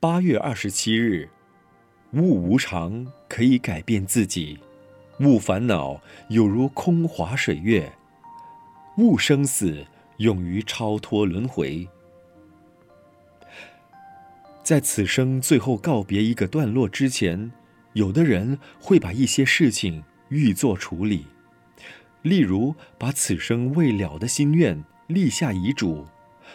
八月二十七日，悟无常可以改变自己，悟烦恼有如空华水月，悟生死勇于超脱轮回。在此生最后告别一个段落之前，有的人会把一些事情预作处理，例如把此生未了的心愿立下遗嘱，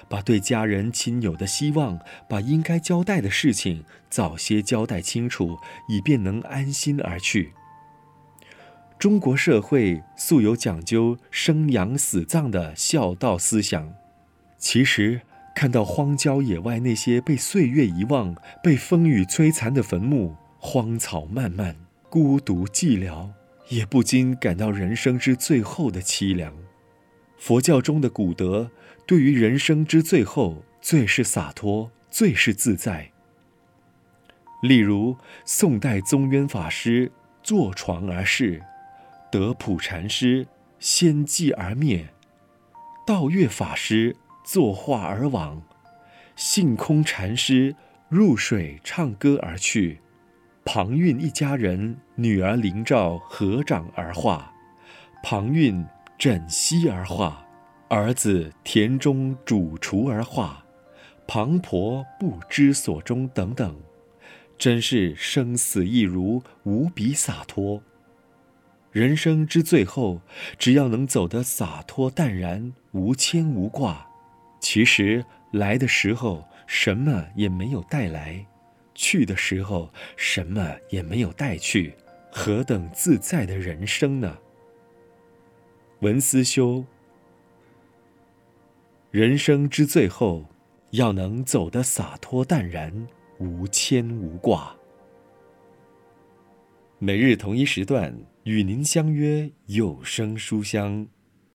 把对家人亲友的希望，把应该交代的事情早些交代清楚，以便能安心而去。中国社会素有讲究生养死葬的孝道思想，其实。看到荒郊野外那些被岁月遗忘、被风雨摧残的坟墓，荒草漫漫，孤独寂寥，也不禁感到人生之最后的凄凉。佛教中的古德，对于人生之最后，最是洒脱，最是自在。例如，宋代宗渊法师坐床而逝，德普禅师仙寂而灭，道月法师。作画而往，性空禅师入水唱歌而去，庞蕴一家人女儿灵照合掌而化，庞蕴枕溪而化，儿子田中主厨而化，庞婆不知所终等等，真是生死一如，无比洒脱。人生之最后，只要能走得洒脱淡然，无牵无挂。其实来的时候什么也没有带来，去的时候什么也没有带去，何等自在的人生呢？文思修，人生之最后，要能走得洒脱淡然，无牵无挂。每日同一时段与您相约有声书香。